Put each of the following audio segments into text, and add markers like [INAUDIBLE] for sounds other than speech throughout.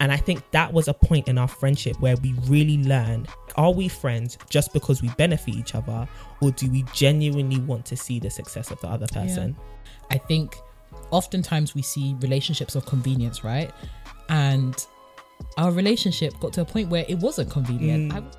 And I think that was a point in our friendship where we really learned are we friends just because we benefit each other, or do we genuinely want to see the success of the other person? I think oftentimes we see relationships of convenience, right? And our relationship got to a point where it wasn't convenient. Mm. I-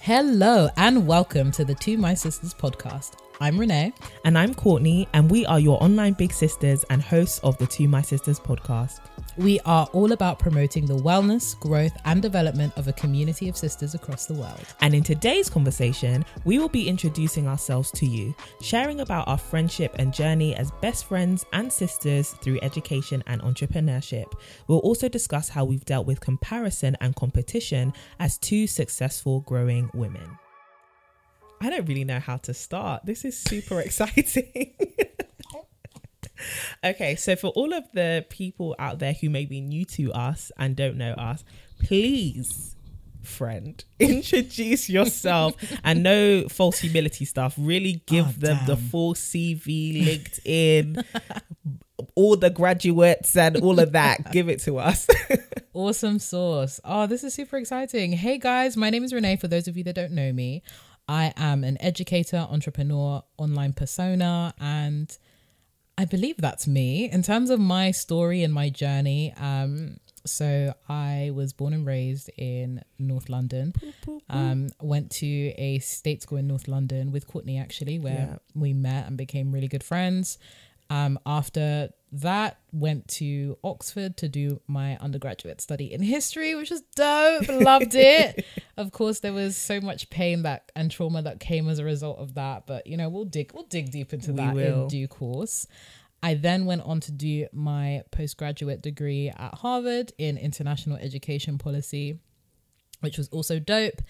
Hello and welcome to the To My Sisters podcast. I'm Renee. And I'm Courtney, and we are your online big sisters and hosts of the To My Sisters podcast. We are all about promoting the wellness, growth, and development of a community of sisters across the world. And in today's conversation, we will be introducing ourselves to you, sharing about our friendship and journey as best friends and sisters through education and entrepreneurship. We'll also discuss how we've dealt with comparison and competition as two successful growing women. I don't really know how to start. This is super [LAUGHS] exciting. Okay, so for all of the people out there who may be new to us and don't know us, please, friend, [LAUGHS] introduce yourself [LAUGHS] and no false humility stuff. Really give Oh, them the full CV, LinkedIn, all the graduates and all of that. [LAUGHS] give it to us. Awesome source. Oh, this is super exciting. Hey guys, my name is Renee. For those of you that don't know me, I am an educator, entrepreneur, online persona, and I believe that's me. In terms of my story and my journey, um, so I was born and raised in North London. Um, went to a state school in North London with Courtney actually, where Yeah. we met and became really good friends. Um, after that, went to Oxford to do my undergraduate study in history, which was dope. Loved it. [LAUGHS] of course, there was so much pain that and trauma that came as a result of that. But you know, we'll dig we'll dig deep into We that will. in due course. I then went on to do my postgraduate degree at Harvard in international education policy, which was also dope.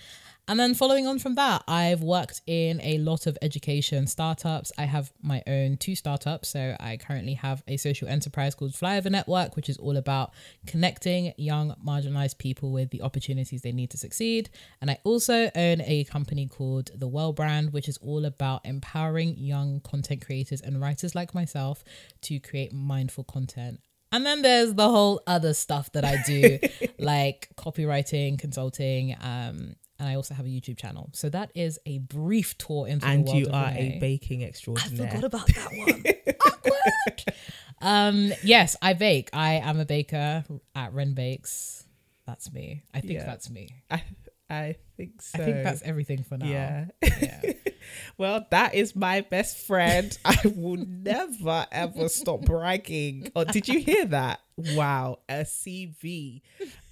And then following on from that, I've worked in a lot of education startups. I have my own two startups. So I currently have a social enterprise called Flyover Network, which is all about connecting young marginalized people with the opportunities they need to succeed. And I also own a company called The Well Brand, which is all about empowering young content creators and writers like myself to create mindful content. And then there's the whole other stuff that I do, [LAUGHS] like copywriting, consulting, um, and I also have a YouTube channel. So that is a brief tour into and the world And you are Renee. a baking extraordinaire. I forgot about that one. Awkward. [LAUGHS] Um, yes, I bake. I am a baker at Ren Bakes. That's me. I think Yeah. that's me. I, I think so. I think that's everything for now. Yeah. Yeah. [LAUGHS] well, that is my best friend. I will [LAUGHS] never ever stop bragging. Oh, did you hear that? Wow, a CV.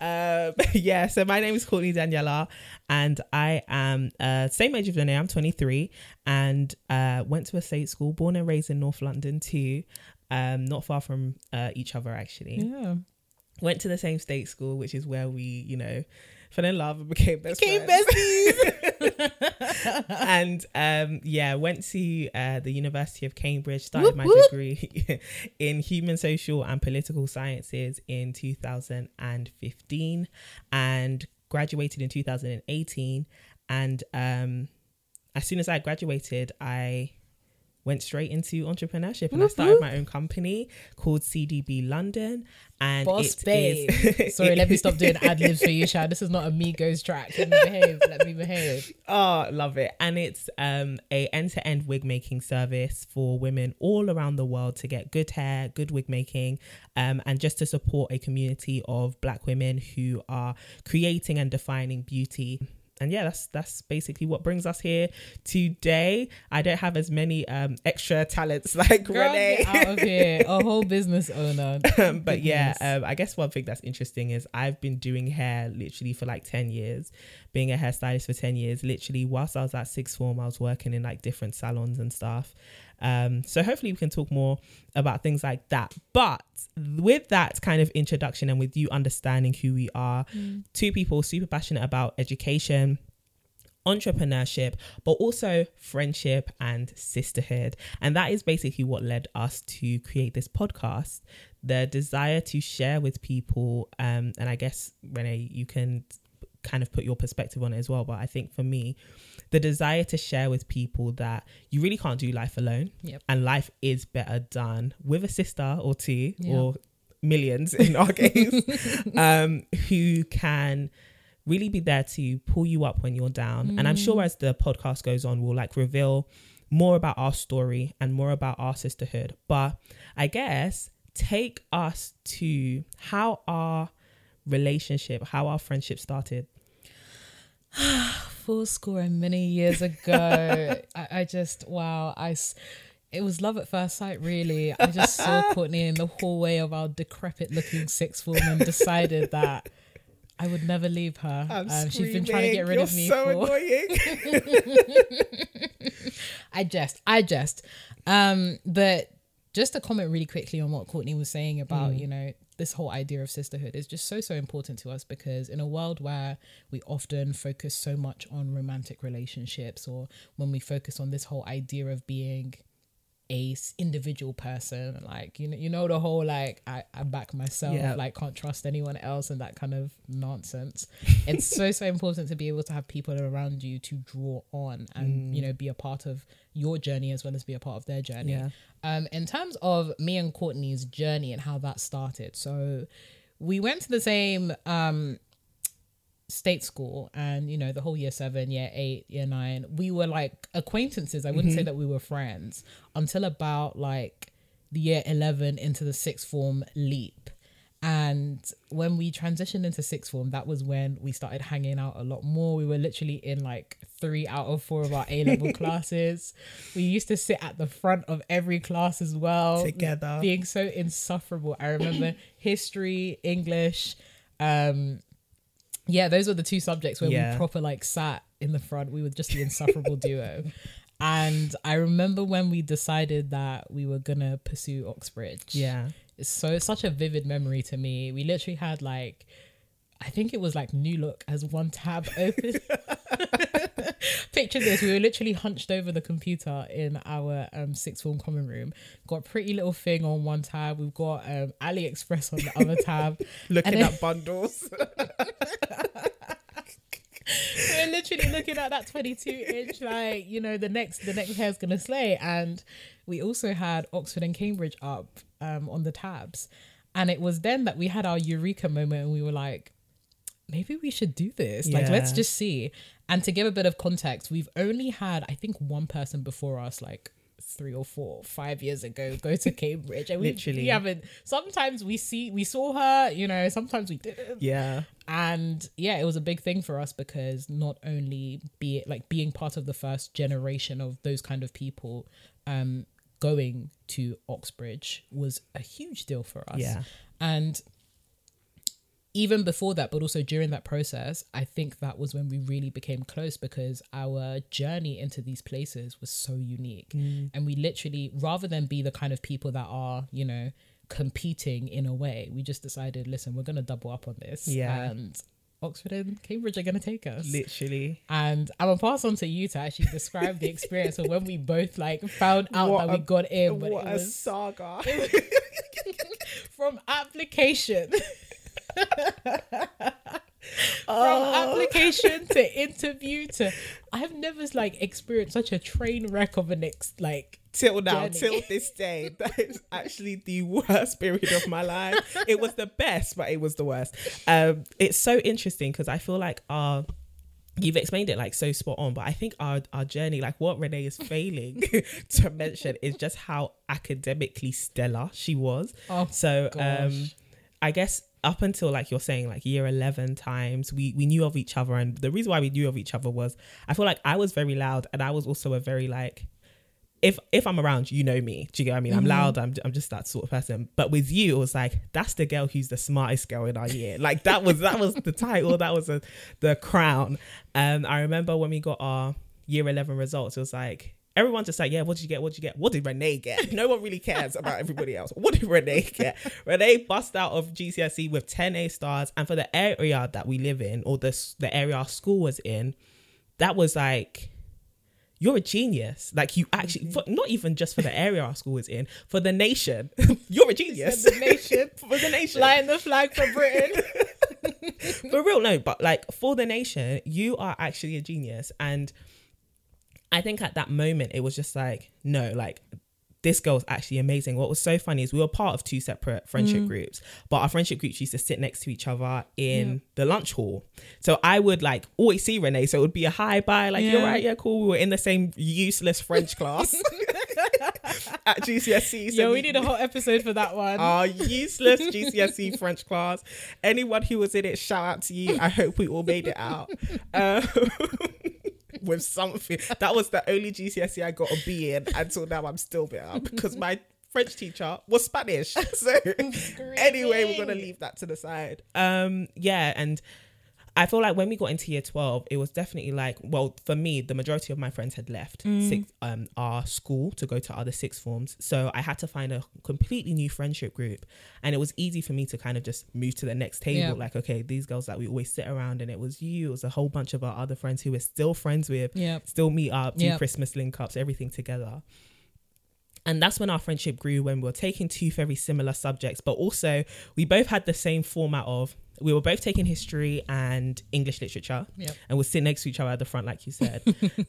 Um, [LAUGHS] yeah. So my name is Courtney Daniella, and I am uh, same age as Renee. I'm 23, and uh, went to a state school, born and raised in North London too. Um, not far from uh, each other actually. Yeah. Went to the same state school, which is where we, you know, fell in love and became best Became friends. [LAUGHS] [LAUGHS] and um, yeah, went to uh, the University of Cambridge, started Whoop, my whoop. degree [LAUGHS] in human, social, and political sciences in 2015, and graduated in 2018. And um, as soon as I graduated, I went straight into entrepreneurship and I started whoop. my own company called CDB London. And Boss it babe. is- [LAUGHS] Sorry, let me stop doing ad libs for you, Shad. This is not a Migos track. Let me behave. Let me behave. Oh, [LAUGHS] love it. And it's um a end-to-end wig making service for women all around the world to get good hair, good wig making, um, and just to support a community of black women who are creating and defining beauty. And yeah, that's that's basically what brings us here today. I don't have as many um extra talents [LAUGHS] like Girl, Renee. out of here. A whole [LAUGHS] business owner. Um, but yeah, um, I guess one thing that's interesting is I've been doing hair literally for like 10 years, being a hairstylist for 10 years. Literally, whilst I was at sixth form, I was working in like different salons and stuff. Um, so hopefully we can talk more about things like that. But with that kind of introduction and with you understanding who we are, two people super passionate about education entrepreneurship, but also friendship and sisterhood. And that is basically what led us to create this podcast the desire to share with people. Um, and I guess, Renee, you can kind of put your perspective on it as well. But I think for me, the desire to share with people that you really can't do life alone Yep. and life is better done with a sister or two Yeah. or millions in our [LAUGHS] case um, who can really be there to pull you up when you're down. And I'm sure as the podcast goes on, we'll like reveal more about our story and more about our sisterhood. But I guess take us to how our relationship, how our friendship started. [SIGHS] full score and many years ago. [LAUGHS] I, I just wow, I it was love at first sight. Really, I just saw [LAUGHS] Courtney in the hallway of our decrepit-looking sixth form and decided that I would never leave her. Um, she's been trying to get rid of me for. annoying. [LAUGHS] I jest, I jest. Um, but just to comment really quickly on what Courtney was saying about, you know, this whole idea of sisterhood is just so, so important to us because in a world where we often focus so much on romantic relationships or when we focus on this whole idea of being a individual person like you know you know the whole like I, I back myself Yeah. like can't trust anyone else and that kind of nonsense [LAUGHS] it's so so important to be able to have people around you to draw on and you mm. know be a part of your journey as well as be a part of their journey Yeah. Um in terms of me and courtney's journey and how that started so we went to the same um state school and you know the whole year seven year eight year nine. We were like acquaintances. I wouldn't say that we were friends until about like the year 11 into the sixth form leap. And when we transitioned into sixth form that was when we started hanging out a lot more. We were literally in like three out of four of our a-level [LAUGHS] classes we used to sit at the front of every class as well Together. being so insufferable i remember [CLEARS THROAT] history english um yeah, those were the two subjects where Yeah. we proper like sat in the front. We were just the insufferable duo. And I remember when we decided that we were gonna pursue Oxbridge. Yeah. It's so it's such a vivid memory to me. We literally had like I think it was like New Look as one tab open. [LAUGHS] [LAUGHS] [LAUGHS] Picture this: we were literally hunched over the computer in our um, sixth form common room. Got PrettyLittleThing on one tab. We've got um, AliExpress on the other tab. [LAUGHS] Looking then- at bundles. [LAUGHS] we're literally looking at that 22 inch like you know the next the next hair's gonna slay and we also had oxford and cambridge up um, on the tabs and it was then that we had our eureka moment and we were like maybe we should do this like let's just see and to give a bit of context we've only had i think one person before us like three or four five years ago go to [LAUGHS] cambridge and we, Literally. we haven't sometimes we see we saw her you know sometimes we didn't yeah. and yeah it was a big thing for us because not only be it like being part of the first generation of those kind of people um going to oxbridge was a huge deal for us Yeah. and even before that but also during that process i think that was when we really became close because our journey into these places was so unique Mm. and we literally rather than be the kind of people that are you know competing in a way we just decided listen we're going to double up on this Yeah. and oxford and cambridge are going to take us Literally. and I'm gonna pass on to you to actually describe the experience of when we both like found out What that we got in, but what it a was saga. [LAUGHS] from application. [LAUGHS] Oh. From application to interview to, I've never like experienced such a train wreck of an ex like till now, journey. till this day, [LAUGHS] that is actually the worst period of my life. It was the best, but it was the worst. Um, it's so interesting because I feel like our you've explained it like so spot on, but I think our our journey, like what Renee is failing [LAUGHS] to mention, is just how academically stellar she was. Oh, so um, gosh. I guess up until like you're saying like year 11 times we we knew of each other and the reason why we knew of each other was i feel like i was very loud and i was also a very like if if I'm around, you know me. Do you get what I mean? I'm loud. I'm I'm just that sort of person. But with you, it was like that's the girl who's the smartest girl in our year. Like that was that was the title. That was a, the crown. Um, I remember when we got our year eleven results. It was like everyone's just like, yeah, what did you get? What did you get? What did Renee get? [LAUGHS] No one really cares about everybody else. What did Renee get? [LAUGHS] Renee bust out of GCSE with 10 A stars. And for the area that we live in, or the, the area our school was in, that was like, you're a genius. Like you actually, for, not even just for the area our school was in, for the nation, [LAUGHS] you're a genius. For The nation. for the nation. Flying the flag for Britain. for real, no, but like for the nation, you are actually a genius. And I think at that moment, it was just like, no, like this girl's actually amazing. What was so funny is we were part of two separate friendship groups, but our friendship groups used to sit next to each other in the lunch hall. So I would like always see Renee. So it would be a hi bye, like, you're Yeah. right, yeah, cool. We were in the same useless French class [LAUGHS] [LAUGHS] at GCSE. So Yo, we need a whole episode for that one. [LAUGHS] our useless GCSE French class. Anyone who was in it, shout out to you. I hope we all made it out. Um, [LAUGHS] with something. That was the only GCSE I got a B in until now I'm still bitter [LAUGHS] because my French teacher was Spanish. [LAUGHS] So anyway, we're gonna leave that to the side. Um yeah, and I feel like when we got into year 12, it was definitely like, well, for me, the majority of my friends had left six, um, our school to go to other sixth forms. So I had to find a completely new friendship group. And it was easy for me to kind of just move to the next table. Yeah. Like, okay, these girls that we always sit around, and it was you, it was a whole bunch of our other friends who we're still friends with, Yep. still meet up, do Yep. Christmas link ups, everything together. And that's when our friendship grew when we were taking two very similar subjects, but also we both had the same format of we were both taking history and English literature, Yep. and we're sitting next to each other at the front, like you said,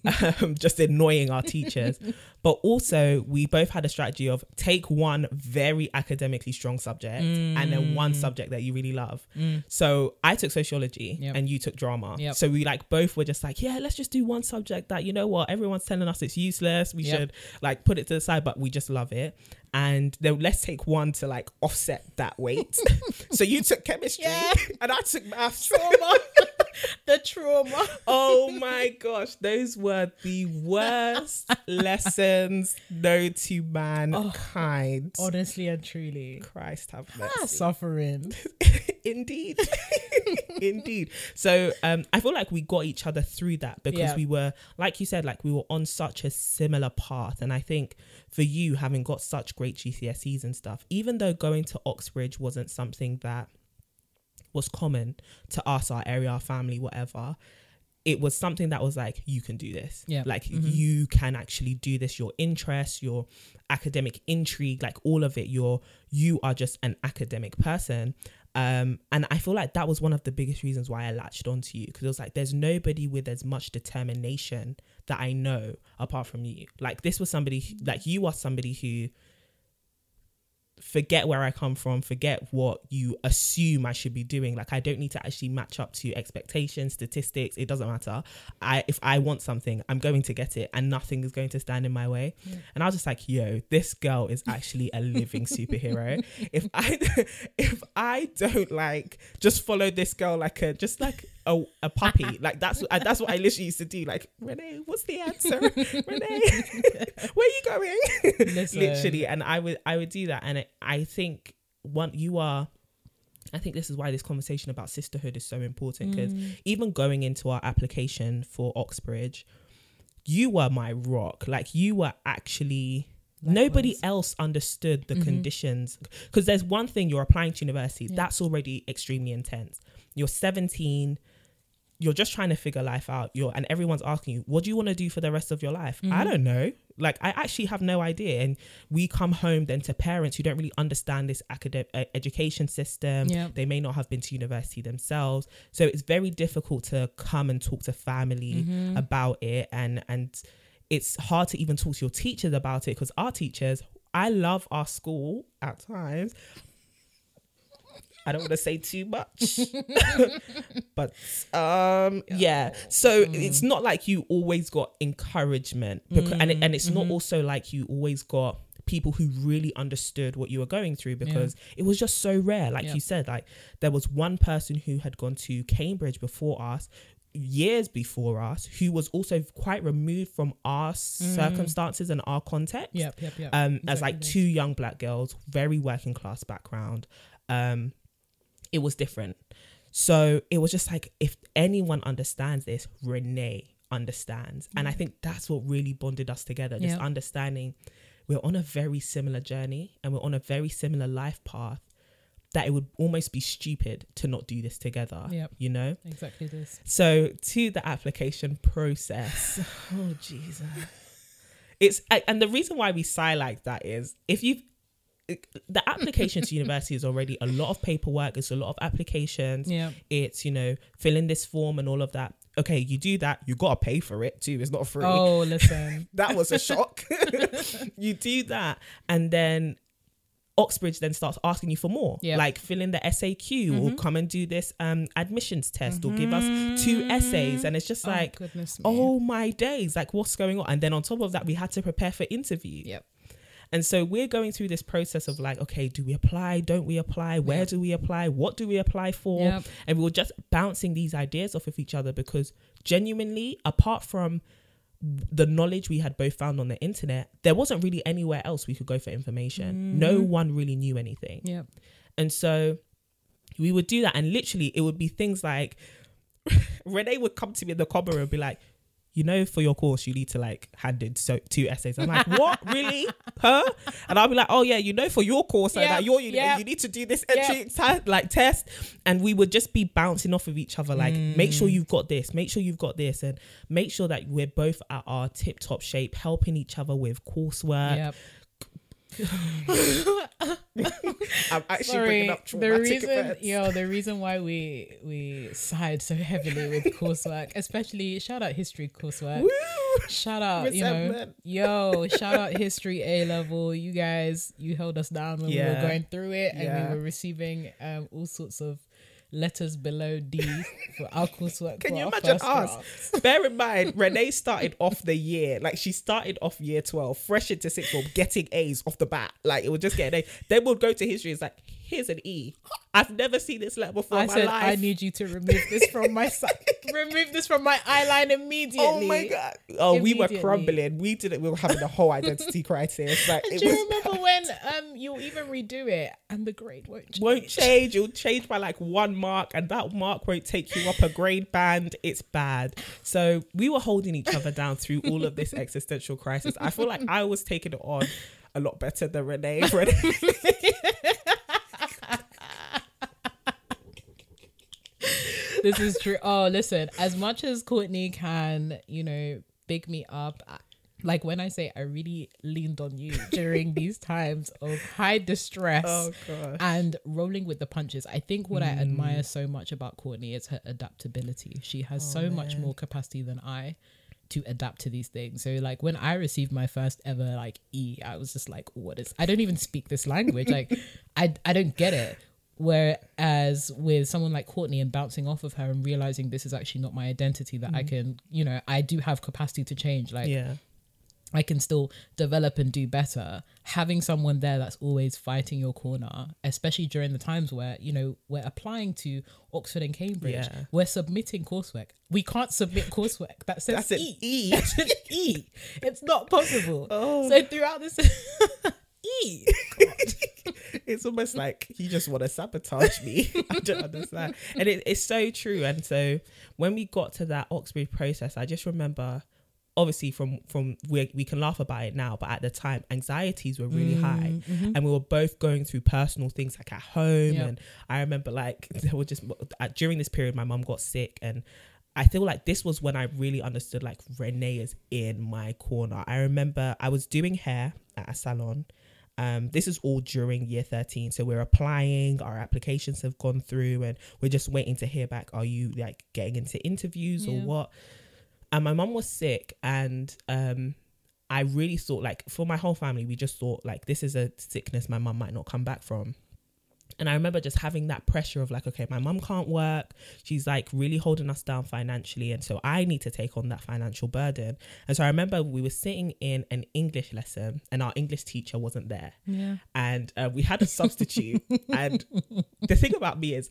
[LAUGHS] um, just annoying our teachers. But also, we both had a strategy of take one very academically strong subject and then one subject that you really love. So I took sociology Yep. and you took drama. Yep. So we like both were just like, yeah, let's just do one subject that you know what everyone's telling us it's useless. We should like put it to the side, but we just love it. And then let's take one to like offset that weight. [LAUGHS] so you took chemistry Yeah. [LAUGHS] and I took maths. trauma. [LAUGHS] [LAUGHS] the trauma. oh my gosh, those were the worst lessons known to mankind. Honestly and truly. Christ have Ah, mercy. suffering. [LAUGHS] Indeed. [LAUGHS] Indeed. So um I feel like we got each other through that because Yeah. we were like you said, like we were on such a similar path. And I think for you having got such great GCSEs and stuff, even though going to Oxbridge wasn't something that was common to us, our area, our family, whatever. It was something that was like, you can do this. Yeah. Like you can actually do this. Your interests, your academic intrigue, like all of it, you're you are just an academic person. Um, and I feel like that was one of the biggest reasons why I latched onto you because it was like there's nobody with as much determination that I know apart from you. Like this was somebody like you are somebody who forget where I come from, forget what you assume I should be doing. Like I don't need to actually match up to expectations, statistics. It doesn't matter. I if I want something, I'm going to get it, and nothing is going to stand in my way. And I was just like, yo, this girl is actually a living [LAUGHS] superhero. If I [LAUGHS] if I don't like just follow this girl like a just like a, a puppy, like that's that's what I literally used to do. Like Renee, what's the answer? [LAUGHS] Renee, [LAUGHS] where are you going? Listen. literally and i would i would do that and I- i think one you are i think this is why this conversation about sisterhood is so important because Mm. even going into our application for oxbridge you were my rock like you were actually nobody else understood Mm-hmm. the conditions because there's one thing you're applying to university that's already extremely intense you're 17 you're just trying to figure life out you're and everyone's asking you what do you want to do for the rest of your life Mm-hmm. i don't know like i actually have no idea and we come home then to parents who don't really understand this academic uh, education system Yeah. they may not have been to university themselves so it's very difficult to come and talk to family Mm-hmm. about it and and it's hard to even talk to your teachers about it because our teachers i love our school at times I don't want to say too much. [LAUGHS] but um yeah. So it's not like you always got encouragement because, and it, and it's not also like you always got people who really understood what you were going through because it was just so rare. Like Yeah. you said like there was one person who had gone to Cambridge before us years before us who was also quite removed from our circumstances and our context. Yep, yep, yep. um as like two young black girls very working class background. Um it was different so it was just like if anyone understands this renee understands. And I mm. think that's what really bonded us together, just understanding we're on a very similar journey and we're on a very similar life path that it would almost be stupid to not do this together. Yep. You know? Exactly this. So to the application process. [SIGHS] oh Jesus. It's and the reason why we sigh like that is if you the application to [LAUGHS] university is already a lot of paperwork, it's a lot of applications. Yeah. It's, you know, fill in this form and all of that. Okay, you do that, you gotta pay for it too. It's not free. Oh, [LAUGHS] listen. That was a shock. [LAUGHS] you do that, and then Oxbridge then starts asking you for more. Yeah. Like fill in the SAQ or come and do this um admissions test or give us two essays. And it's just Oh, like, oh my days, like what's going on? And then on top of that, we had to prepare for interview. Yep. And so we're going through this process of like, okay, do we apply? Don't we apply? Where do we apply? What do we apply for? Yep. And we were just bouncing these ideas off of each other because genuinely, apart from the knowledge we had both found on the internet, there wasn't really anywhere else we could go for information. No Mm-hmm. one really knew anything. Yep. And so we would do that. And literally, it would be things like [LAUGHS] Renee would come to me in the comment and be like, you know, for your course, you need to like hand in so two essays. I'm like, what, [LAUGHS] really? Huh? And I'll be like, oh yeah, you know, for your course, like Yep, that, your uni- yep. you need to do this Yep. entry like test, and we would just be bouncing off of each other. Like, make mm. sure you've got this, make sure you've got this, and make sure that we're both at our tip top shape, helping each other with coursework. I'm actually Sorry. bringing up The reason, events. yo, the reason why we we sighed so heavily with coursework, especially shout out history coursework. Woo! Shout out, you know, yo, shout out history A level. You guys, you held us down when we were going through it, and Yeah. we were receiving um all sorts of letters below D for our coursework. Can you imagine us? [LAUGHS] Bear in mind, Renee started off the year, like she started off year 12, fresh into sixth form, getting A's off the bat. Like it would just get an A. Then we'll go to history. It's like, here's an E. I've never seen this letter before I in my said life. I need you to remove this from my side. [LAUGHS] remove this from my eyeline immediately. Oh my god! Oh, we were crumbling. We didn't. We were having a whole identity [LAUGHS] crisis. Like it Do you was remember when um you'll even redo it and the grade won't change? won't change. It'll change by like one mark, and that mark won't take you up a grade band. It's bad. So we were holding each other down through all of this [LAUGHS] existential crisis. I feel like I was taking it on a lot better than Renee. Renee this is true. Oh, listen, as much as Courtney can, you know, big me up, I- like when I say I really leaned on you [LAUGHS] during these times of high distress Oh, and rolling with the punches. I think what I mm. admire so much about Courtney is her adaptability. She has oh, so much more capacity than I to adapt to these things. So like when I received my first ever like E, I was just like, what is I don't even speak this language. like [LAUGHS] I I don't get it. Whereas with someone like Courtney and bouncing off of her and realizing this is actually not my identity, that I can, you know, I do have capacity to change. Like yeah. I can still develop and do better. Having someone there that's always fighting your corner, especially during the times where, you know, we're applying to Oxford and Cambridge, Yeah. we're submitting coursework. We can't submit coursework that says That's E. E. [LAUGHS] That's an E. It's not possible. Oh. So throughout this [LAUGHS] E. [LAUGHS] it's almost like you just want to sabotage me. [LAUGHS] I don't understand. And it, it's so true. And so when we got to that Oxbridge process, I just remember obviously from from we, we can laugh about it now but at the time anxieties were really mm, high mm-hmm. and we were both going through personal things like at home Yep. and i remember like [LAUGHS] there were just during this period my mum got sick and I feel like this was when I really understood like Renee is in my corner. I remember I was doing hair at a salon. Um, this is all during year 13. So we're applying, our applications have gone through, and we're just waiting to hear back. Are you like getting into interviews or what? And my mum was sick, and um, I really thought like for my whole family, we just thought like this is a sickness my mum might not come back from. And I remember just having that pressure of like, okay, my mum can't work. She's like really holding us down financially. And so I need to take on that financial burden. And so I remember we were sitting in an English lesson and our English teacher wasn't there. Yeah. And uh, we had a substitute. [LAUGHS] and the thing about me is,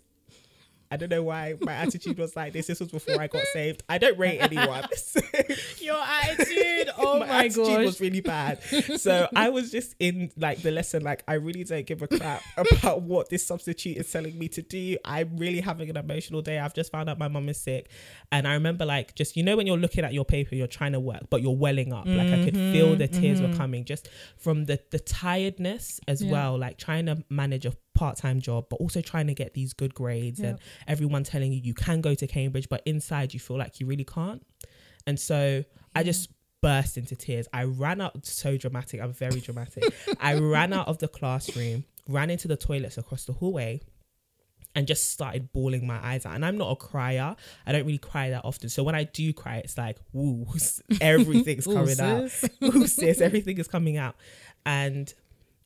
I don't know why my attitude was like this. This was before I got saved. I don't rate anyone. So [LAUGHS] Your attitude. [LAUGHS] Oh my, attitude gosh. was really bad. So [LAUGHS] I was just in like the lesson, like I really don't give a crap about what this substitute is telling me to do. I'm really having an emotional day. I've just found out my mum is sick. And I remember like just you know when you're looking at your paper, you're trying to work, but you're welling up. Like I could feel mm-hmm, the tears were mm-hmm. coming just from the the tiredness as Yeah. well, like trying to manage a part-time job but also trying to get these good grades and everyone telling you you can go to Cambridge but inside you feel like you really can't. And so I just burst into tears. I ran out so dramatic. I'm very dramatic. [LAUGHS] I ran out of the classroom, ran into the toilets across the hallway, and just started bawling my eyes out. And I'm not a crier. I don't really cry that often. So when I do cry, it's like, woo, [LAUGHS] everything's [LAUGHS] coming out. Ooh, sis, everything is coming out. And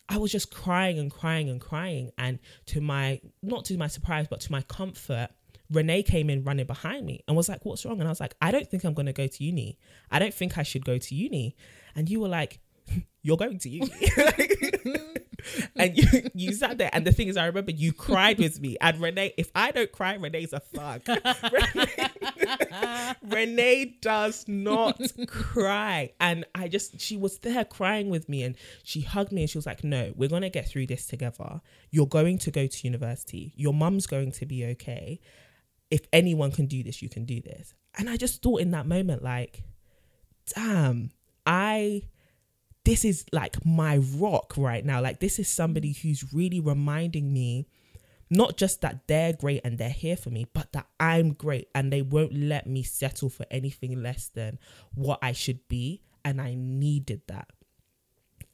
I was just crying and crying and crying. And to my, not to my surprise, but to my comfort, Renee came in running behind me and was like, What's wrong? And I was like, I don't think I'm going to go to uni. I don't think I should go to uni. And you were like, [LAUGHS] You're going to uni. [LAUGHS] Mm. [LAUGHS] and you, you sat there. And the thing is, I remember you cried with me. And Renee, if I don't cry, Renee's a thug. [LAUGHS] Renee, Renee does not cry. And I just, she was there crying with me and she hugged me and she was like, No, we're going to get through this together. You're going to go to university. Your mum's going to be okay. If anyone can do this, you can do this. And I just thought in that moment, like, damn, I this is like my rock right now. Like this is somebody who's really reminding me not just that they're great and they're here for me, but that I'm great and they won't let me settle for anything less than what I should be. And I needed that.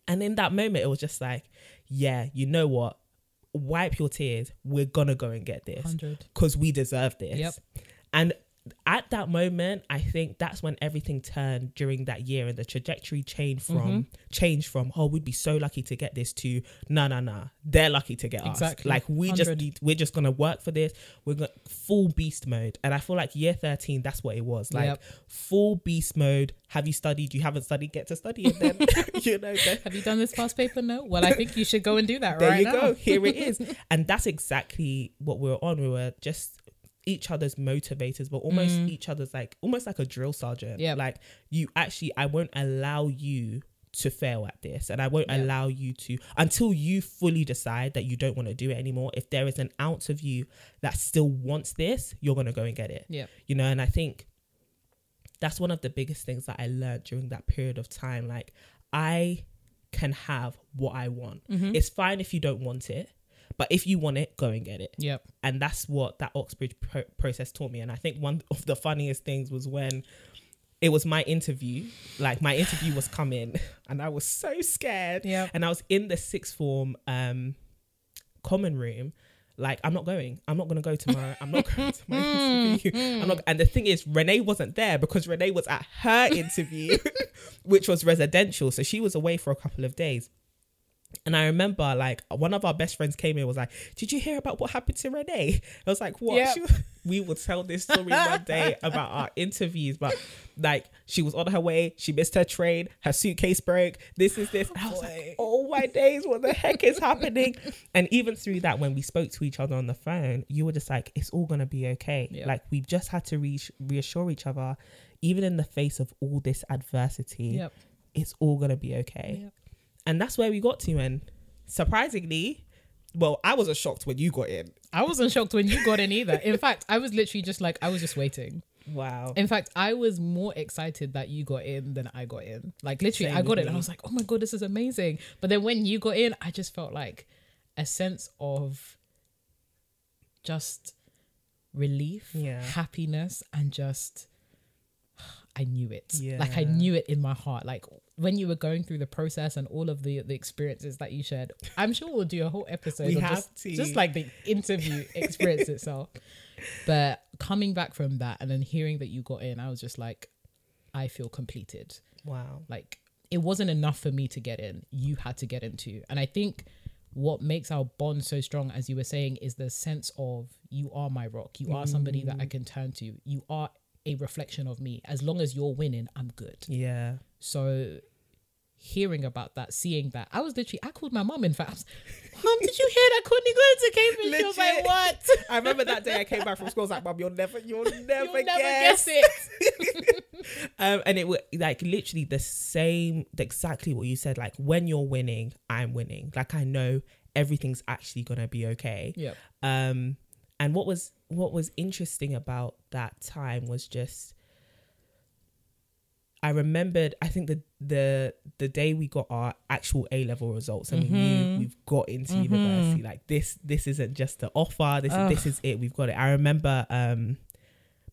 And in that moment, it was just like, yeah, you know what? Wipe your tears. We're gonna go and get this because we deserve this. Yep. And at that moment, I think that's when everything turned during that year and the trajectory changed from Mm-hmm. changed from oh we'd be so lucky to get this to no no no they're lucky to get us. Like we just need we're just gonna work for this. We're going full beast mode. And I feel like year thirteen that's what it was. Like Yep. full beast mode. Have you studied? You haven't studied? Get to study it then. [LAUGHS] [LAUGHS] You know then Have you done this past paper? No. Well, I think you should go and do that there right you now. go. Here it is. [LAUGHS] And that's exactly what we were on. We were just each other's motivators but almost each other's like almost like a drill sergeant Yeah. like you actually i won't allow you to fail at this and i won't Yeah. allow you to until you fully decide that you don't want to do it anymore if there is an ounce of you that still wants this you're going to go and get it Yeah. you know and i think that's one of the biggest things that i learned during that period of time like i can have what i want Mm-hmm. it's fine if you don't want it but if you want it go and get it Yep. and that's what that Oxbridge pro- process taught me. And I think one of the funniest things was when it was my interview. Like my interview was coming, [LAUGHS] and I was so scared. Yep. And I was in the sixth form um, common room. Like I'm not going. I'm not gonna go tomorrow. I'm not going to my [LAUGHS] interview. I'm not. And the thing is, Renee wasn't there because Renee was at her interview, [LAUGHS] which was residential. So she was away for a couple of days. And I remember like one of our best friends came in was like, Did you hear about what happened to Renee? I was like, What? Yep. Was- we will tell this story one day [LAUGHS] about our interviews, but like she was on her way, she missed her train, her suitcase broke, this is this. Oh, and I was like, Oh my days, what the heck is happening? [LAUGHS] And even through that, when we spoke to each other on the phone, you were just like, It's all gonna be okay. Yeah. Like we've just had to re- reassure each other, even in the face of all this adversity, Yep. it's all gonna be okay Yep. And that's where we got to and surprisingly well i wasn't shocked when you got in I wasn't shocked when you got in either. In fact, I was literally just like, I was just waiting. wow In fact, I was more excited that you got in than I got in. Like literally, Same I got it and I was like, oh my god, this is amazing. But then when you got in, I just felt like a sense of just relief, Yeah. happiness, and just [SIGHS] I knew it. Yeah. Like I knew it in my heart. Like when you were going through the process and all of the the experiences that you shared. I'm sure we'll do a whole episode We have just, to. just like the interview [LAUGHS] experience itself. But coming back from that and then hearing that you got in, I was just like, I feel completed. wow Like it wasn't enough for me to get in. You had to get into. And I think what makes our bond so strong, as you were saying, is the sense of you are my rock. You are somebody that I mm. can turn to. You are a reflection of me. As long as you're winning, I'm good. yeah So hearing about that, seeing that, I was literally, I called my mom. In fact, I was, mom, did you hear that Courtney going to Cambridge? She was like, what? I remember that day I came back from school. I was like, "Mom, you'll never, you'll [LAUGHS] never, You'll never guess." guess it. [LAUGHS] um, and it was like literally the same, exactly what you said. Like when you're winning, I'm winning. Like I know everything's actually gonna be okay. Yeah. Um, and what was what was interesting about that time was just I remembered. I think the the the day we got our actual A level results and we knew we've got into university. Like this this isn't just the offer. This Ugh. this is it. We've got it. I remember um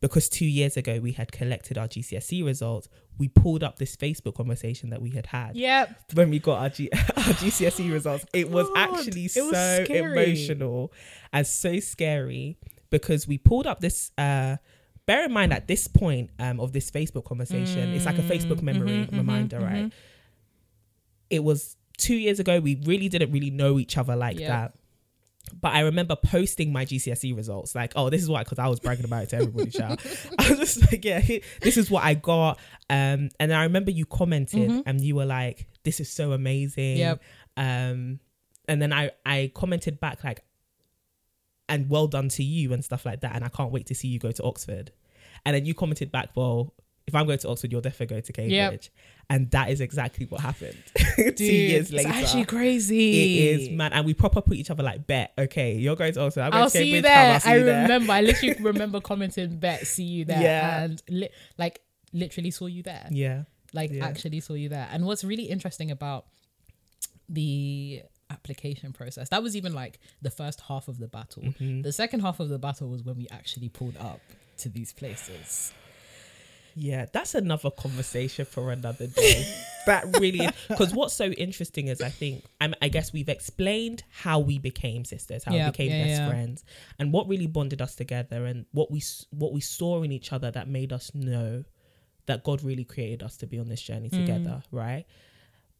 because two years ago we had collected our GCSE results. We pulled up this Facebook conversation that we had had Yep. when we got our, G- [LAUGHS] our GCSE results. It was actually it so scary. emotional and so scary because we pulled up this. Uh, bear in mind at this point um, of this Facebook conversation, it's like a Facebook memory reminder, right? It was two years ago. We really didn't really know each other like Yeah. that. But I remember posting my GCSE results, like, oh, this is what, because I was bragging about it to everybody, child. [LAUGHS] [LAUGHS] I was just like, yeah, this is what I got. Um, and I remember you commented and you were like, this is so amazing. Yep. Um, and then I, I commented back, like, and well done to you and stuff like that. And I can't wait to see you go to Oxford. And then you commented back, well, if I'm going to Oxford, you'll definitely go to Cambridge. And that is exactly what happened. [LAUGHS] Two Dude, years later. It's actually crazy. It is, man. And we proper put each other like, bet, okay, you're going to Oxford. I'm going I'll to see you there. I you there. remember. I literally [LAUGHS] remember commenting, "Bet, see you there," Yeah. and li- like literally saw you there. Yeah. Like Yeah. actually saw you there. And what's really interesting about the application process that was even like the first half of the battle. Mm-hmm. The second half of the battle was when we actually pulled up to these places. Yeah, that's another conversation for another day. [LAUGHS] that really, because what's so interesting is I think I'm, I guess we've explained how we became sisters, how Yeah, we became yeah, best yeah. friends, and what really bonded us together, and what we what we saw in each other that made us know that God really created us to be on this journey Mm. together, right?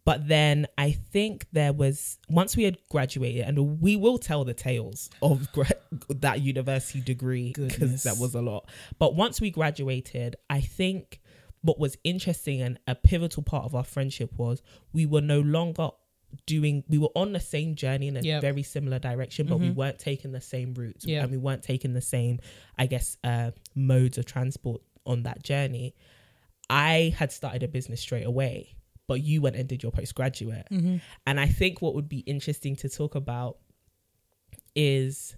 But then I think there was once we had graduated, and we will tell the tales of gra- that university degree because that was a lot. But once we graduated, I think what was interesting and a pivotal part of our friendship was we were no longer doing we were on the same journey in a Yep. very similar direction but we weren't taking the same routes Yeah. and we weren't taking the same i guess uh modes of transport on that journey i had started a business straight away but you went and did your postgraduate mm-hmm. and i think what would be interesting to talk about is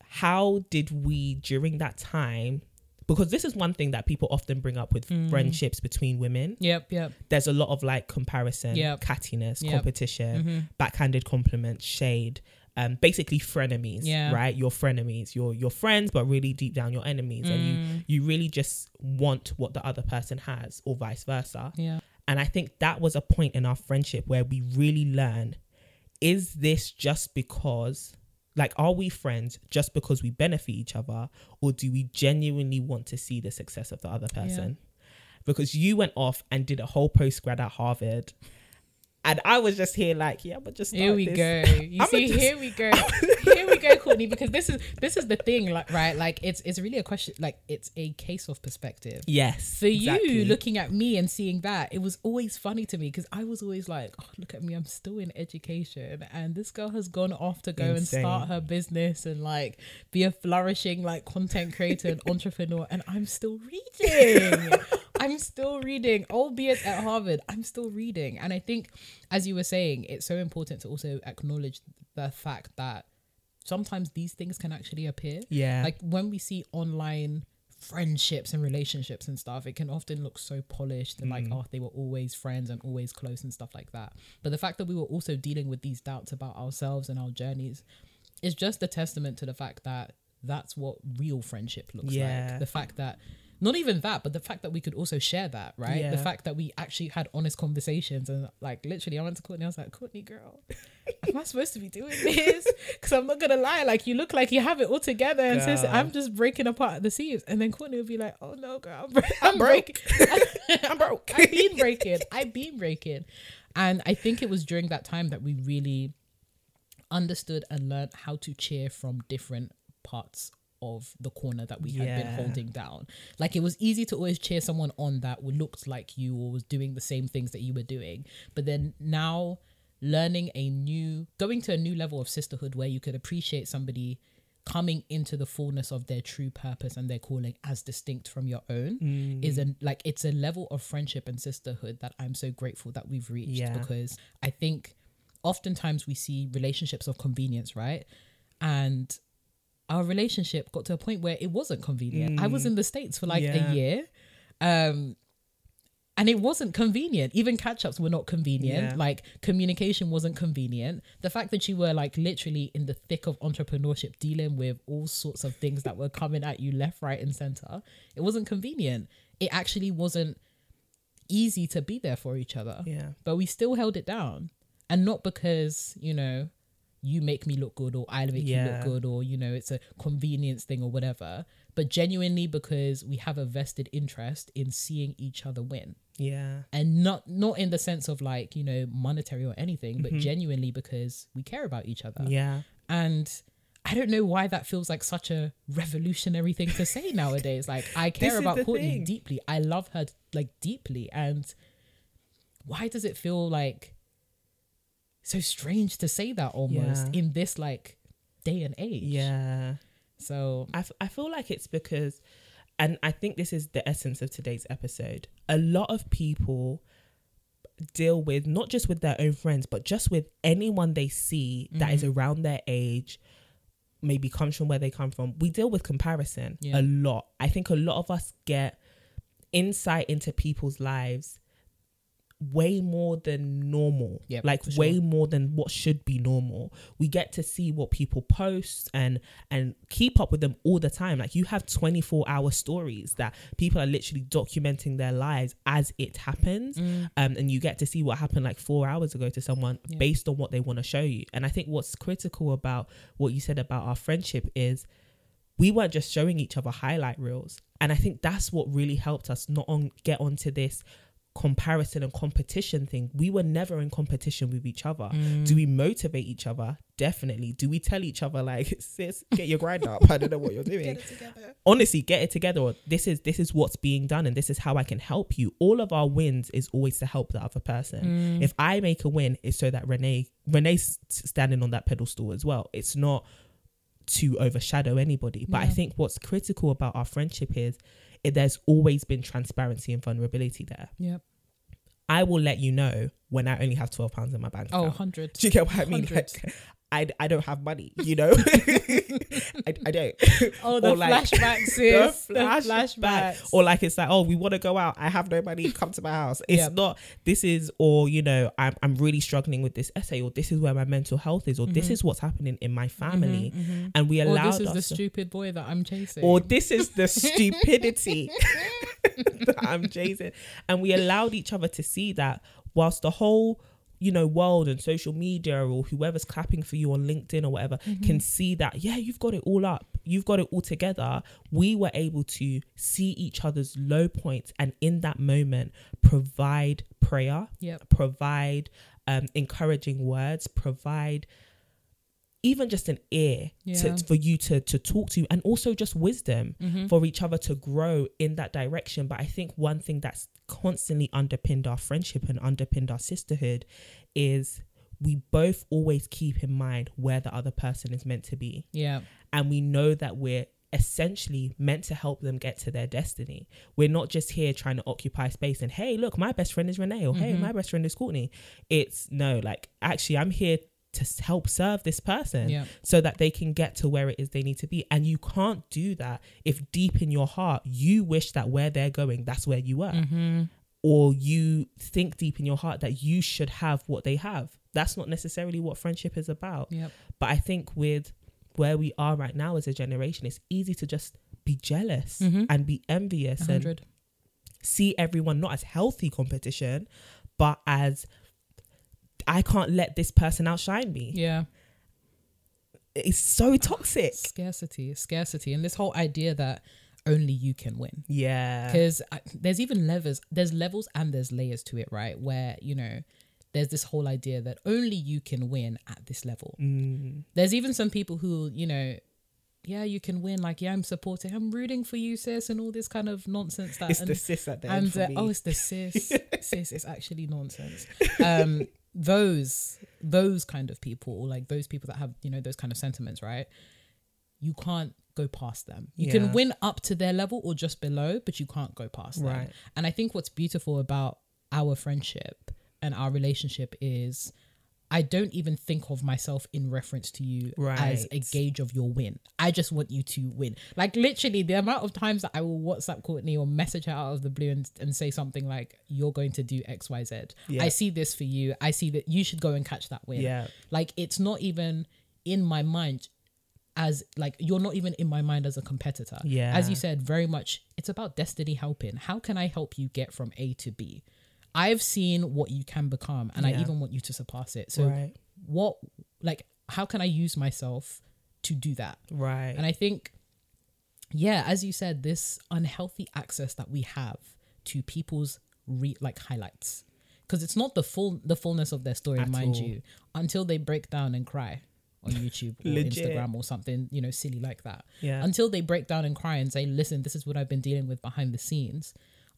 how did we during that time because this is one thing that people often bring up with mm-hmm. friendships between women Yep, yep. there's a lot of like comparison Yep. cattiness Yep. competition mm-hmm. backhanded compliments shade um basically frenemies Yeah. right your frenemies you're your friends but really deep down your enemies and you mm. you really just want what the other person has or vice versa Yeah. And I think that was a point in our friendship where we really learned is this just because, like, are we friends just because we benefit each other, or do we genuinely want to see the success of the other person? Because you went off and did a whole post grad at Harvard. And I was just here like, yeah, but just Here we this. go. [LAUGHS] You see, just- here we go. [LAUGHS] here we go, Courtney. Because this is this is the thing, like right, like it's it's really a question, like it's a case of perspective. Yes. For exactly. you, looking at me and seeing that, it was always funny to me because I was always like, oh, look at me, I'm still in education. And this girl has gone off to go Insane. and start her business and like be a flourishing like content creator and [LAUGHS] entrepreneur. And I'm still reading. I'm still reading, albeit at Harvard. I'm still reading. And I think, as you were saying, it's so important to also acknowledge the fact that sometimes these things can actually appear. Yeah. Like when we see online friendships and relationships and stuff, it can often look so polished and like, mm. oh, they were always friends and always close and stuff like that. But the fact that we were also dealing with these doubts about ourselves and our journeys is just a testament to the fact that that's what real friendship looks Yeah. like. The fact that not even that, but the fact that we could also share that, right? Yeah. The fact that we actually had honest conversations and like literally, I went to Courtney. I was like, Courtney, girl, am I supposed to be doing this? [LAUGHS] Because I'm not gonna lie, like you look like you have it all together, and Girl. I'm just breaking apart at the seams. And then Courtney would be like, Oh no, girl, I'm, bre- I'm broke. breaking. [LAUGHS] I'm broke. I've been breaking. I've been breaking. And I think it was during that time that we really understood and learned how to cheer from different parts of the corner that we had been holding down. Like it was easy to always cheer someone on that looked like you or was doing the same things that you were doing. But then now learning a new going to a new level of sisterhood where you could appreciate somebody coming into the fullness of their true purpose and their calling as distinct from your own Mm. is a like it's a level of friendship and sisterhood that I'm so grateful that we've reached Yeah. because I think oftentimes we see relationships of convenience, right? And our relationship got to a point where it wasn't convenient. I was in the States for like Mm. Yeah. a year. Um and it wasn't convenient. Even catch ups were not convenient. Yeah. Like communication wasn't convenient. The fact that you were like literally in the thick of entrepreneurship, dealing with all sorts of things that were coming at you left, right, and center, it wasn't convenient. It actually wasn't easy to be there for each other. Yeah. But we still held it down. And not because, you know, you make me look good or I make you look good or, you know, it's a convenience thing or whatever, but genuinely because we have a vested interest in seeing each other win Yeah. and not not in the sense of like you know monetary or anything but Mm-hmm. genuinely because we care about each other Yeah. and i don't know why that feels like such a revolutionary thing to say nowadays like i [LAUGHS] care about courtney thing. deeply i love her like deeply and why does it feel like so strange to say that almost Yeah. in this like day and age Yeah. so I, f- I feel like it's because, and I think this is the essence of today's episode. A lot of people deal with not just with their own friends, but just with anyone they see that is mm-hmm. around their age, maybe comes from where they come from. We deal with comparison Yeah. a lot. I think a lot of us get insight into people's lives way more than normal. Yep, like for way more than what should be normal. We get to see what people post and and keep up with them all the time. Like you have 24 hour stories that people are literally documenting their lives as it happens. Mm. um, and you get to see what happened like four hours ago to someone Yeah. based on what they want to show you. And i think what's critical about what you said about our friendship is we weren't just showing each other highlight reels. And i think that's what really helped us not on get onto this comparison and competition thing we were never in competition with each other. Mm. Do we motivate each other? Definitely. Do we tell each other like [LAUGHS] sis get your grind up. I don't know what you're doing. honestly get it together. Or this is this is what's being done and this is how i can help you. All of our wins is always to help the other person. Mm. If i make a win it's so that renee renee's standing on that pedestal as well. It's not to overshadow anybody. But i think what's critical about our friendship is it, there's always been transparency and vulnerability there yep i will let you know when i only have 12 pounds in my bank oh account 100 do you get what I mean? 100. Like, I, I don't have money, you know? [LAUGHS] I, I don't. oh the like- flashback [LAUGHS] The sis the flashbacks Or like it's like, oh, we want to go out. I have no money. Come to my house. It's not. This is, or you know, I'm I'm really struggling with this essay, or this is where my mental health is, or this is what's happening in my family, and we or allowed Mm-hmm, this is the to- stupid boy that i'm chasing or this is the [LAUGHS] stupidity that I'm chasing. And we allowed each other to see that whilst the whole, you know, world and social media or whoever's clapping for you on LinkedIn or whatever can see that, yeah, you've got it all up. You've got it all together. We were able to see each other's low points and in that moment provide prayer, Yep. provide um, encouraging words, provide even just an ear Yeah. to, for you to to talk to and also just wisdom mm-hmm. for each other to grow in that direction but i think one thing that's constantly underpinned our friendship and underpinned our sisterhood is we both always keep in mind where the other person is meant to be yeah and we know that we're essentially meant to help them get to their destiny. We're not just here trying to occupy space and hey, look, my best friend is Renee or hey, mm-hmm. my best friend is Courtney. It's no, like actually I'm here to help serve this person Yeah. so that they can get to where it is they need to be. And you can't do that if deep in your heart you wish that where they're going, that's where you were. Mm-hmm. Or you think deep in your heart that you should have what they have. That's not necessarily what friendship is about. Yep. But I think with where we are right now as a generation, it's easy to just be jealous mm-hmm. and be envious and see everyone not as healthy competition, but as I can't let this person outshine me. yeah It's so toxic. scarcity scarcity and this whole idea that only you can win Yeah. because there's even levels there's levels and there's layers to it right where you know there's this whole idea that only you can win at this level Mm. there's even some people who you know yeah, you can win. Like, yeah, I'm supporting, I'm rooting for you, sis, and all this kind of nonsense that It's and, the sis at the end and for uh, me. oh, it's the sis, [LAUGHS] sis. It's actually nonsense. [LAUGHS] Um, those those kind of people, like those people that have you know those kind of sentiments, right? You can't go past them. You Yeah. can win up to their level or just below, but you can't go past them. Right. And I think what's beautiful about our friendship and our relationship is I don't even think of myself in reference to you as a gauge of your win. I just want you to win. Like literally the amount of times that I will WhatsApp Courtney or message her out of the blue and, and say something like, You're going to do XYZ. Yeah. I see this for you. I see that you should go and catch that win. Yeah. Like it's not even in my mind as like you're not even in my mind as a competitor. Yeah. As you said, very much it's about destiny helping. How can I help you get from A to B? I've seen what you can become and I even want you to surpass it. So Right. what like how can I use myself to do that? Right. And I think, yeah, as you said, this unhealthy access that we have to people's re- like highlights, because it's not the full the fullness of their story, At mind all. you, until they break down and cry on YouTube or Instagram or something, you know, silly like that. Yeah. Until they break down and cry and say, "Listen, this is what I've been dealing with behind the scenes."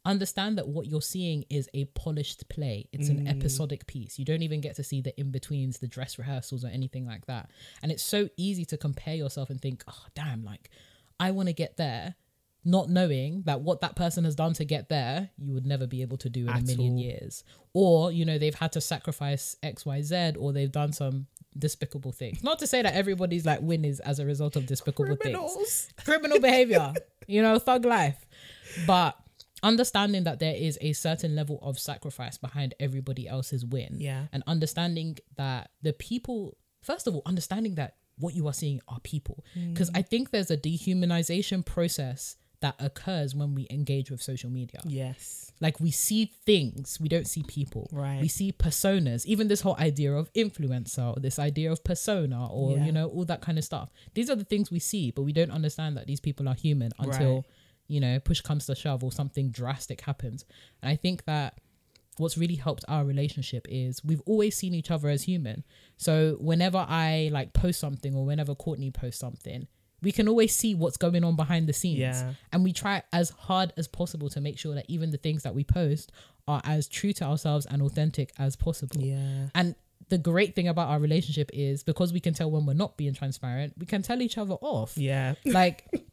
Understand that what you're seeing is a polished play. It's an Mm. episodic piece. You don't even get to see the in betweens, the dress rehearsals, or anything like that. And it's so easy to compare yourself and think, oh, damn, like I want to get there, not knowing that what that person has done to get there, you would never be able to do in a million all. years. Or, you know, they've had to sacrifice XYZ or they've done some despicable things. Not to say that everybody's like win is as a result of despicable things criminal behavior, [LAUGHS] you know, thug life. But understanding that there is a certain level of sacrifice behind everybody else's win. Yeah. And understanding that the people, first of all, understanding that what you are seeing are people. Mm. Because I think there's a dehumanization process that occurs when we engage with social media. Yes. Like we see things, we don't see people. Right. We see personas. Even this whole idea of influencer, or this idea of persona, or Yeah. you know, all that kind of stuff. These are the things we see, but we don't understand that these people are human until Right. You know push comes to shove or something drastic happens. And I think that what's really helped our relationship is we've always seen each other as human. So whenever I like post something or whenever Courtney posts something, we can always see what's going on behind the scenes. Yeah. And we try as hard as possible to make sure that even the things that we post are as true to ourselves and authentic as possible. Yeah. And the great thing about our relationship is because we can tell when we're not being transparent, we can tell each other off. Yeah. Like [LAUGHS]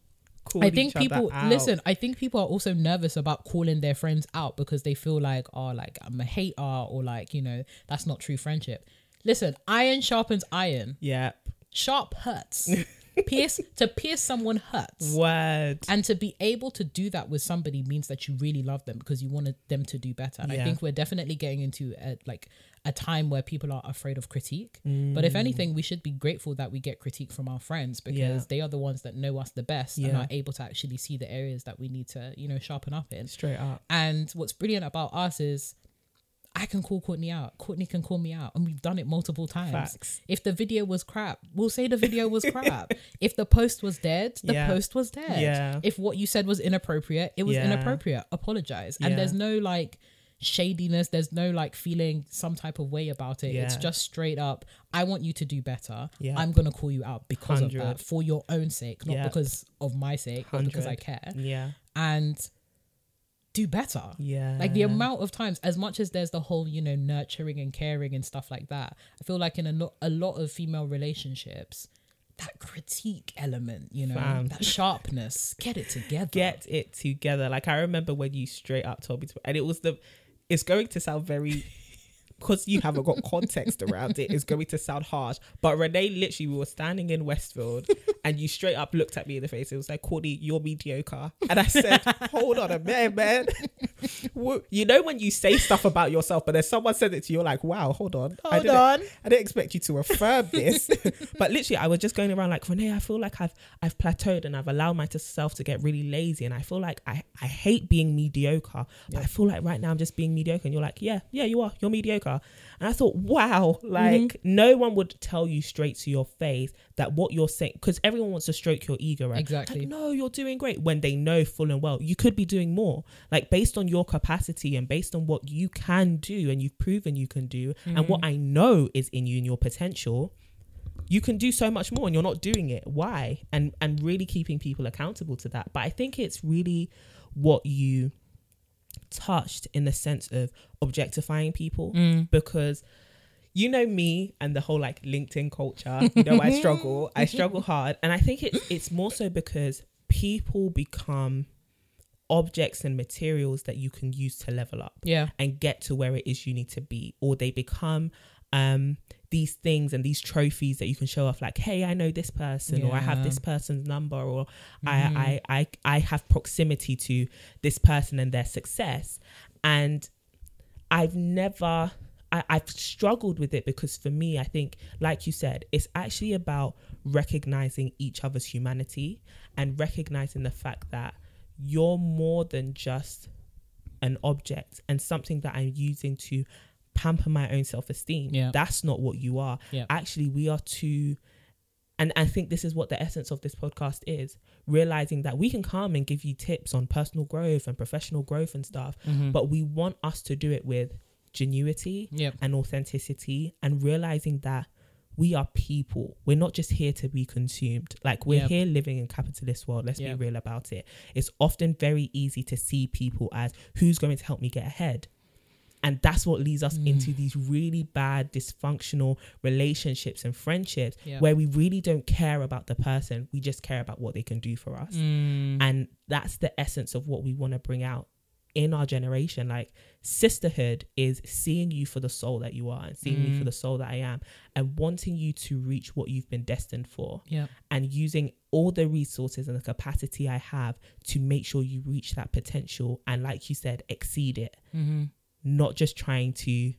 Call I think people listen. I think people are also nervous about calling their friends out because they feel like, oh, like I'm a hater or like you know that's not true friendship. Listen, iron sharpens iron. Yeah. Sharp hurts. [LAUGHS] pierce to pierce someone hurts. Word. And to be able to do that with somebody means that you really love them because you wanted them to do better. And I think we're definitely getting into a, like a time where people are afraid of critique. But if anything, we should be grateful that we get critique from our friends because Mm. Yeah. they are the ones that know us the best and are able to actually see the areas that we need to, you know, sharpen up in. Straight up. And what's brilliant about us is I can call Courtney out. Courtney can call me out. And we've done it multiple times. Facts. If the video was crap, we'll say the video was [LAUGHS] crap. if the post was dead, the Yeah. post was dead. Yeah. If what you said was inappropriate, it was Yeah. inappropriate. Apologize. And there's no like shadiness. There's no like feeling some type of way about it. It's just straight up. I want you to do better. Yeah. I'm gonna call you out because of that for your own sake, not because of my sake, or because I care. Yeah. And do better. Yeah. Like the amount of times, as much as there's the whole, you know, nurturing and caring and stuff like that, I feel like in a, lo- a lot of female relationships, that critique element, you know, Fam. that sharpness, get it together. get it together. Like I remember when you straight up told me to, and it was the. It's going to sound very. [LAUGHS] Because you haven't got context around it, it's going to sound harsh. But Renee, literally, we were standing in Westfield, and you straight up looked at me in the face. It was like, "Courtney, you're mediocre," and I said, "Hold on a minute, man." You know when you say stuff about yourself, but then someone said it to you, you're like, "Wow, hold on, I Hold didn't- on. I didn't expect you to affirm this, [LAUGHS] but literally, I was just going around like Renee. I feel like I've I've plateaued and I've allowed myself to get really lazy, and I feel like I I hate being mediocre. But I feel like right now I'm just being mediocre, and you're like, yeah, yeah, you are. You're mediocre. And I thought, wow, mm-hmm. like no one would tell you straight to your face that what you're saying, because everyone wants to stroke your ego, right? Exactly. Like, no, you're doing great when they know full and well. You could be doing more. Like based on your capacity and based on what you can do and you've proven you can do and what mm-hmm. I know is in you and your potential, you can do so much more and you're not doing it. Why? And and really keeping people accountable to that. But i think it's really what you touched in the sense of objectifying people Mm. because you know me and the whole like linkedin culture you know i struggle i [LAUGHS] struggle hard and i think it's it's more so because people become objects and materials that you can use to level up Yeah. and get to where it is you need to be or they become um these things and these trophies that you can show off like hey i know this person or i have this person's number or Mhm. I, I i i have proximity to this person and their success and i've never I, I've struggled with it because for me, I think, like you said, it's actually about recognizing each other's humanity and recognizing the fact that you're more than just an object and something that I'm using to pamper my own self esteem. Yeah. That's not what you are. Yeah. Actually, we are two. And I think this is what the essence of this podcast is realizing that we can come and give you tips on personal growth and professional growth and stuff, Mhm. but we want us to do it with genuity Yep. and authenticity and realizing that we are people. We're not just here to be consumed. Like we're Yep. here living in capitalist world. Let's Yep. be real about it. It's often very easy to see people as who's going to help me get ahead. And that's what leads us Mm. into these really bad, dysfunctional relationships and friendships where we really don't care about the person. We just care about what they can do for us. Mm. And that's the essence of what we want to bring out in our generation. Like sisterhood is seeing you for the soul that you are and seeing me Mm. for the soul that I am and wanting you to reach what you've been destined for Yeah. and using all the resources and the capacity I have to make sure you reach that potential and like you said, exceed it. hmm Not just trying to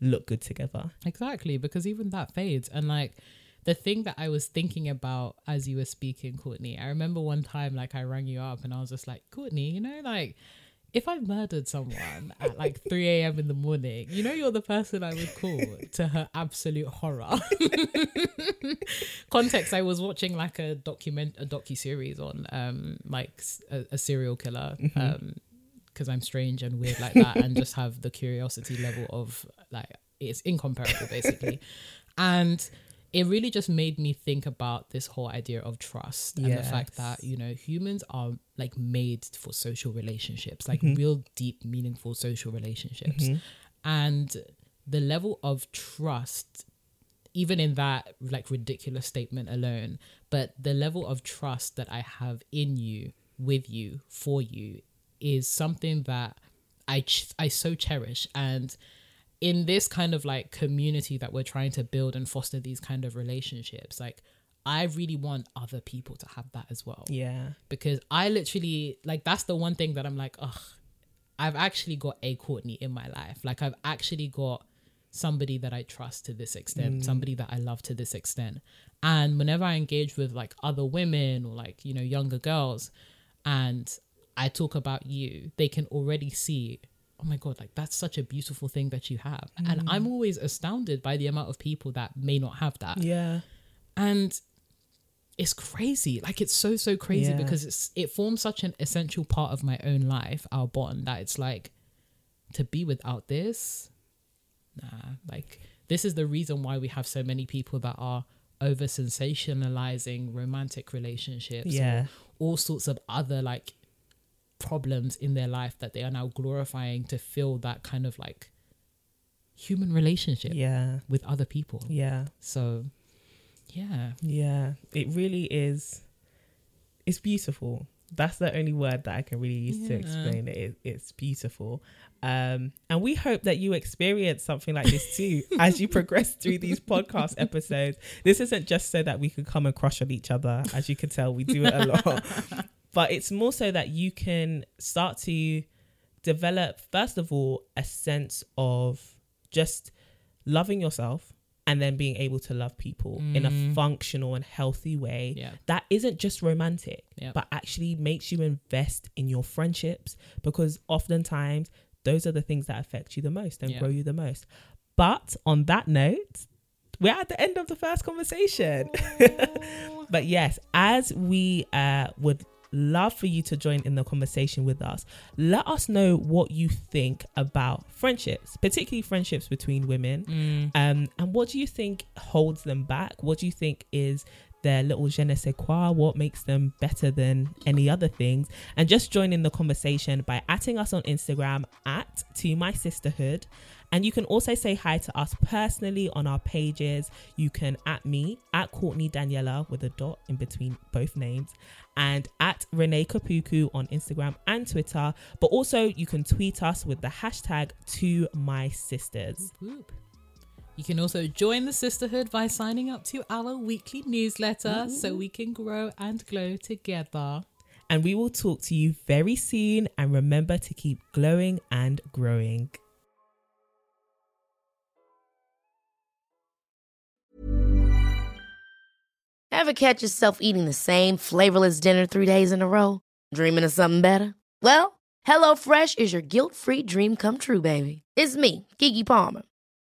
look good together. Exactly, because even that fades. And like the thing that I was thinking about as you were speaking, Courtney, I remember one time like I rang you up and I was just like, Courtney, you know, like if I murdered someone at like [LAUGHS] 3 a.m. in the morning, you know, you're the person I would call to her absolute horror. [LAUGHS] Context: I was watching like a document, a docu series on um like a serial killer, um, because I'm strange and weird like that, and just have the curiosity level of like it's incomparable basically, [LAUGHS] and it really just made me think about this whole idea of trust and the fact that you know humans are like made for social relationships, like Mm-hmm. real deep, meaningful social relationships, and the level of trust even in that like ridiculous statement alone, but the level of trust that I have in you, with you, for you, is something that I ch- I so cherish. And in this kind of like community that we're trying to build and foster these kind of relationships, like I really want other people to have that as well Yeah. because I literally like that's the one thing that I'm like, ugh, I've actually got a Courtney in my life. Like I've actually got somebody that I trust to this extent, mm. somebody that I love to this extent. And whenever I engage with like other women or like, you know, younger girls and I talk about you, they can already see, oh my God, like that's such a beautiful thing that you have. And mm. I'm always astounded by the amount of people that may not have that Yeah. and it's crazy like it's so so crazy Yeah. because it's it forms such an essential part of my own life our bond that it's like to be without this nah like this is the reason why we have so many people that are over sensationalizing romantic relationships Yeah. all sorts of other like problems in their life that they are now glorifying to fill that kind of like human relationship Yeah. with other people Yeah. so yeah Yeah, it really is. It's beautiful. That's the only word that I can really use to explain it. it. It's beautiful. Um, and we hope that you experience something like this too [LAUGHS] as you progress through these podcast episodes. This isn't just so that we can come and crush on each other. As you can tell, we do it a lot. [LAUGHS] but it's more so that you can start to develop, first of all, a sense of just loving yourself and then being able to love people in a functional and healthy way Yeah. that isn't just romantic Yeah. but actually makes you invest in your friendships because oftentimes those are the things that affect you the most and Yeah. grow you the most but on that note we're at the end of the first conversation [LAUGHS] but yes as we uh would love for you to join in the conversation with us. Let us know what you think about friendships, particularly friendships between women. Mm. Um, and what do you think holds them back? What do you think is their little je ne sais quoi? What makes them better than any other things? And just join in the conversation by atting us on Instagram at To My Sisterhood. And you can also say hi to us personally on our pages. You can at me, at Courtney Daniella with a dot in between both names, and at Renee Kapuku on Instagram and Twitter. But also, you can tweet us with the hashtag To My Sisters. You can also join the sisterhood by signing up to our weekly newsletter mm-hmm. so we can grow and glow together. And we will talk to you very soon. And remember to keep glowing and growing. Ever catch yourself eating the same flavorless dinner three days in a row? Dreaming of something better? Well, HelloFresh is your guilt free dream come true, baby. It's me, Keke Palmer.